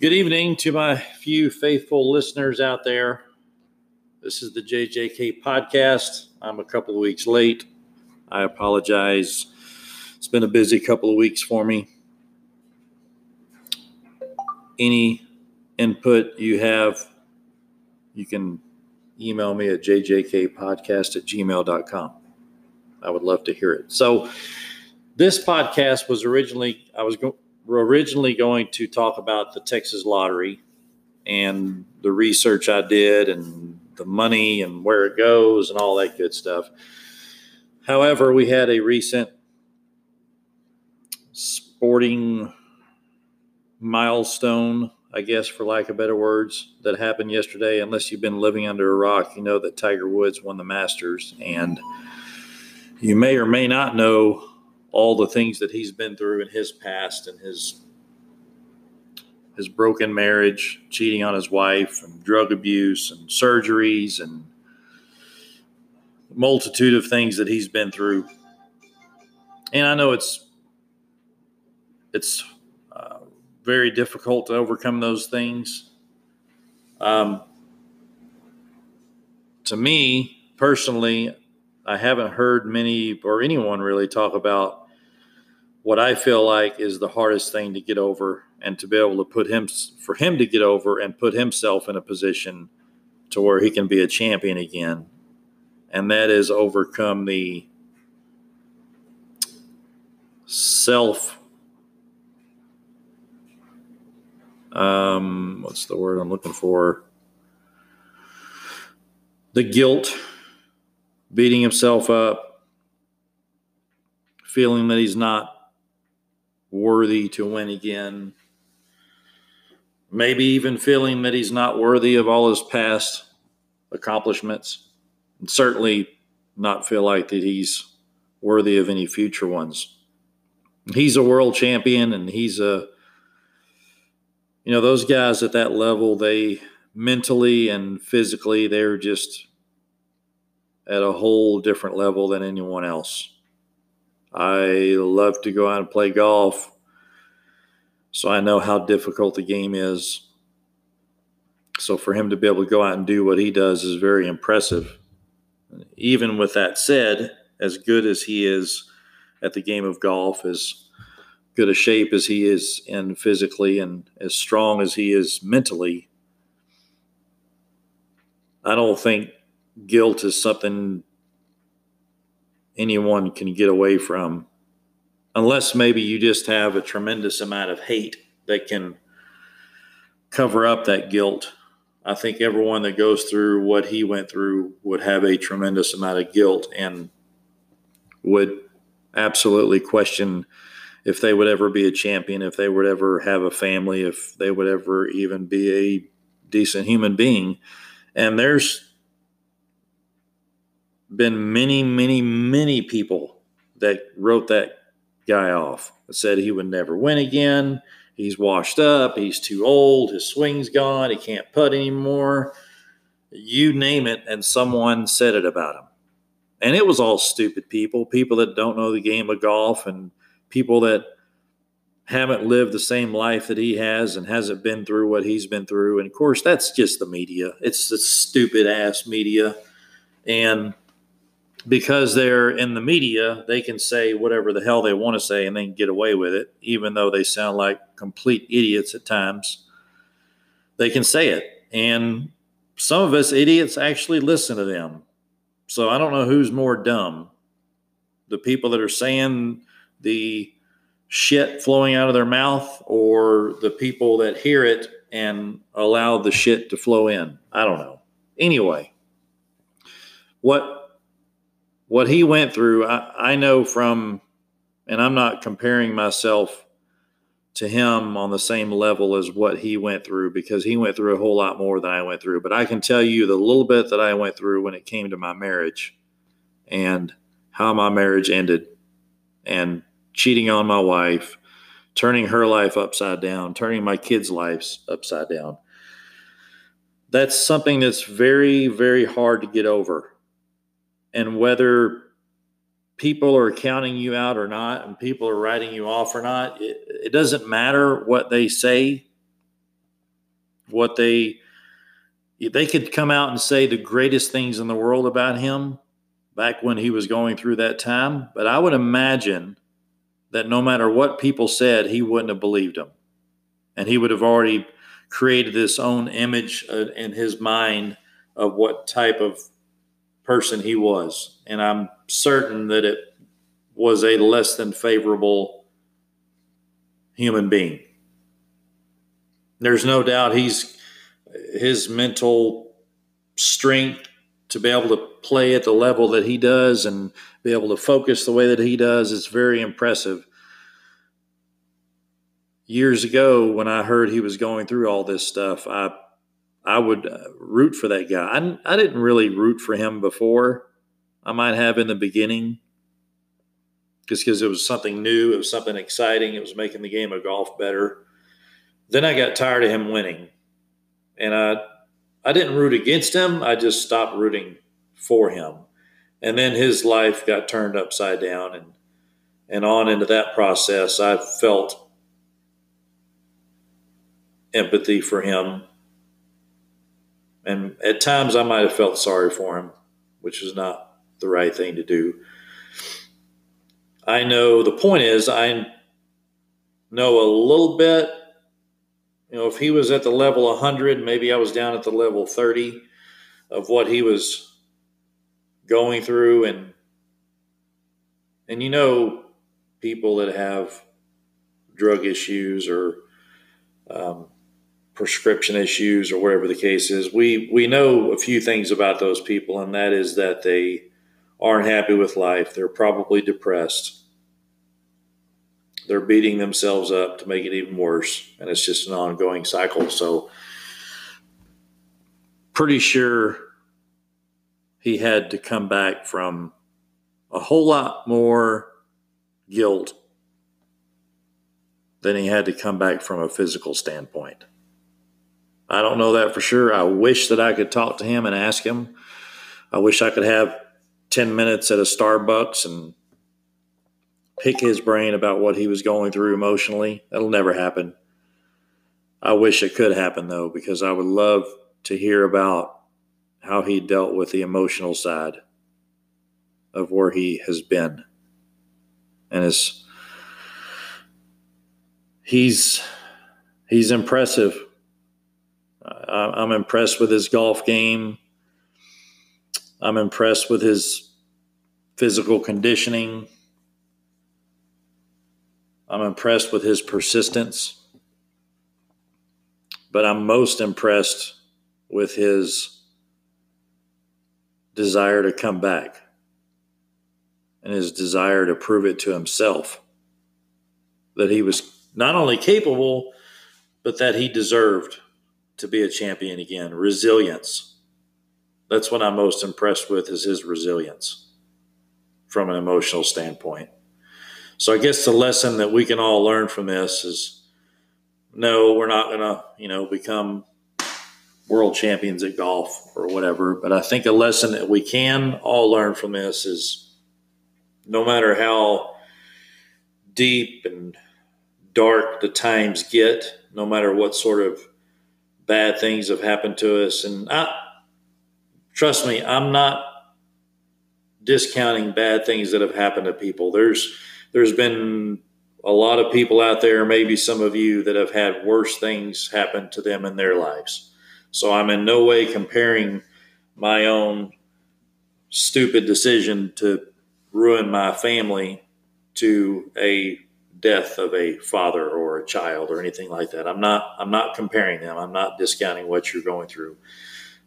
Good evening to my few faithful listeners out there. This is the JJK podcast. I'm a couple of weeks late. I apologize. It's been a busy couple of weeks for me. Any input you have, you can email me at jjkpodcast at gmail.com. I would love to hear it. So, this podcast was originally, I was going we're originally going to talk about the Texas lottery and the research I did and the money and where it goes and all that good stuff. However, we had a recent sporting milestone, I guess, for lack of better words, that happened yesterday. Unless you've been living under a rock, you know that Tiger Woods won the Masters. And you may or may not know all the things that he's been through in his past and his his broken marriage, cheating on his wife, and drug abuse, and surgeries, and multitude of things that he's been through. And I know it's it's uh, very difficult to overcome those things. Um, to me personally, I haven't heard many or anyone really talk about what I feel like is the hardest thing to get over and to be able to put him for him to get over and put himself in a position to where he can be a champion again. And that is overcome the self um what's the word I'm looking for? The guilt beating himself up, feeling that he's not worthy to win again. Maybe even feeling that he's not worthy of all his past accomplishments. And certainly not feel like that he's worthy of any future ones. He's a world champion and he's a you know those guys at that level they mentally and physically they're just at a whole different level than anyone else. I love to go out and play golf, so I know how difficult the game is. So for him to be able to go out and do what he does is very impressive. Even with that said, as good as he is at the game of golf, as good a shape as he is in physically, and as strong as he is mentally, I don't think guilt is something anyone can get away from, unless maybe you just have a tremendous amount of hate that can cover up that guilt. I think everyone that goes through what he went through would have a tremendous amount of guilt and would absolutely question if they would ever be a champion, if they would ever have a family, if they would ever even be a decent human being. And there's been many, many, many people that wrote that guy off. Said he would never win again. He's washed up. He's too old. His swing's gone. He can't putt anymore. You name it, and someone said it about him. And it was all stupid people, people that don't know the game of golf, and people that haven't lived the same life that he has and hasn't been through what he's been through. And of course, that's just the media. It's the stupid ass media. And because they're in the media, they can say whatever the hell they want to say and they can get away with it, even though they sound like complete idiots at times. They can say it. And some of us idiots actually listen to them. So I don't know who's more dumb the people that are saying the shit flowing out of their mouth or the people that hear it and allow the shit to flow in. I don't know. Anyway, what what he went through, I, I know from, and I'm not comparing myself to him on the same level as what he went through because he went through a whole lot more than I went through. But I can tell you the little bit that I went through when it came to my marriage and how my marriage ended and cheating on my wife, turning her life upside down, turning my kids' lives upside down. That's something that's very, very hard to get over and whether people are counting you out or not and people are writing you off or not it, it, doesn't matter what they say what they they could come out and say the greatest things in the world about him back when he was going through that time, but I would imagine that no matter what people said, he wouldn't have believed them. And he would have already created this own image uh, in his mind of what type of person he was. And I'm certain that it was a less than favorable human being. There's no doubt he's his mental strength to be able to play at the level that he does and be able to focus the way that he does is very impressive. Years ago, when I heard he was going through all this stuff, I I would uh, root for that guy. I, I didn't really root for him before. I might have in the beginning, just because it was something new, it was something exciting, it was making the game of golf better. Then I got tired of him winning, and I I didn't root against him. I just stopped rooting for him. And then his life got turned upside down and and on into that process I felt empathy for him. And at times I might have felt sorry for him, which is not the right thing to do. I know the point is I know a little bit you know, if he was at the level 100, maybe I was down at the level 30 of what he was going through and and you know people that have drug issues or um, prescription issues or whatever the case is we we know a few things about those people and that is that they aren't happy with life they're probably depressed they're beating themselves up to make it even worse, and it's just an ongoing cycle. So, pretty sure he had to come back from a whole lot more guilt than he had to come back from a physical standpoint. I don't know that for sure. I wish that I could talk to him and ask him. I wish I could have 10 minutes at a Starbucks and pick his brain about what he was going through emotionally. That'll never happen. I wish it could happen though, because I would love to hear about how he dealt with the emotional side of where he has been. And is he's he's impressive. I'm impressed with his golf game. I'm impressed with his physical conditioning. I'm impressed with his persistence, but I'm most impressed with his desire to come back and his desire to prove it to himself that he was not only capable, but that he deserved to be a champion again. Resilience. That's what I'm most impressed with is his resilience from an emotional standpoint. So I guess the lesson that we can all learn from this is no, we're not going to, you know, become world champions at golf or whatever. But I think a lesson that we can all learn from this is no matter how deep and dark the times get, no matter what sort of bad things have happened to us. And I, trust me, I'm not discounting bad things that have happened to people. There's, there's been a lot of people out there, maybe some of you, that have had worse things happen to them in their lives. So I'm in no way comparing my own stupid decision to ruin my family to a death of a father or a child or anything like that. I'm not I'm not comparing them. I'm not discounting what you're going through.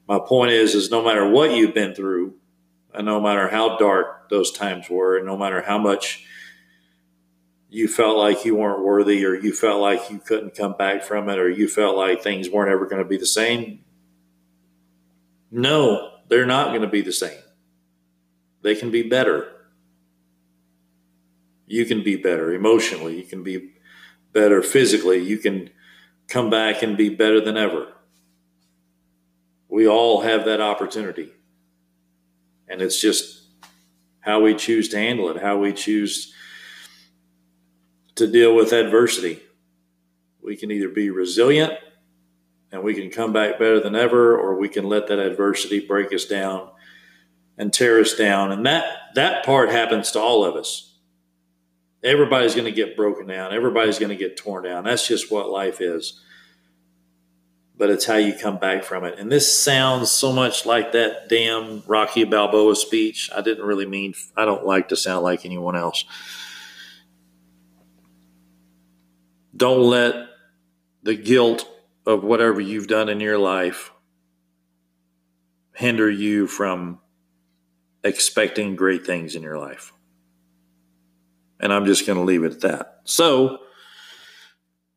My point is is no matter what you've been through, and no matter how dark those times were, and no matter how much you felt like you weren't worthy or you felt like you couldn't come back from it or you felt like things weren't ever going to be the same. No, they're not going to be the same. They can be better. You can be better emotionally. You can be better physically. You can come back and be better than ever. We all have that opportunity. And it's just how we choose to handle it, how we choose to deal with adversity. We can either be resilient and we can come back better than ever, or we can let that adversity break us down and tear us down. And that that part happens to all of us. Everybody's going to get broken down. Everybody's going to get torn down. That's just what life is. But it's how you come back from it. And this sounds so much like that damn Rocky Balboa speech. I didn't really mean, I don't like to sound like anyone else. Don't let the guilt of whatever you've done in your life hinder you from expecting great things in your life. And I'm just going to leave it at that. So,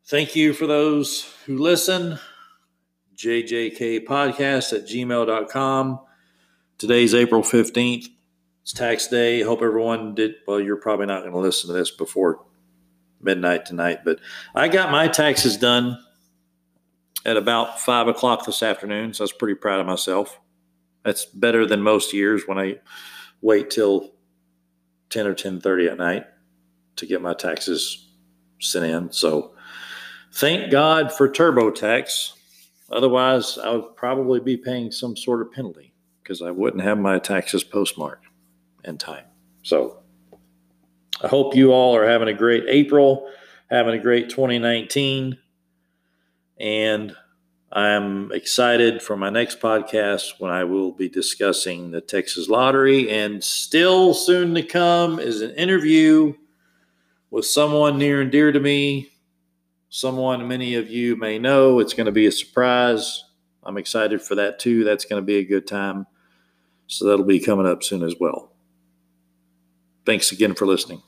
thank you for those who listen. JJK podcast at gmail.com. Today's April 15th. It's tax day. Hope everyone did. Well, you're probably not going to listen to this before midnight tonight, but I got my taxes done at about five o'clock this afternoon. So I was pretty proud of myself. That's better than most years when I wait till 10 or 10.30 at night to get my taxes sent in. So thank God for TurboTax. Otherwise, I would probably be paying some sort of penalty because I wouldn't have my taxes postmarked in time. So I hope you all are having a great April, having a great 2019. And I'm excited for my next podcast when I will be discussing the Texas Lottery. And still soon to come is an interview with someone near and dear to me, someone many of you may know. It's going to be a surprise. I'm excited for that too. That's going to be a good time. So that'll be coming up soon as well. Thanks again for listening.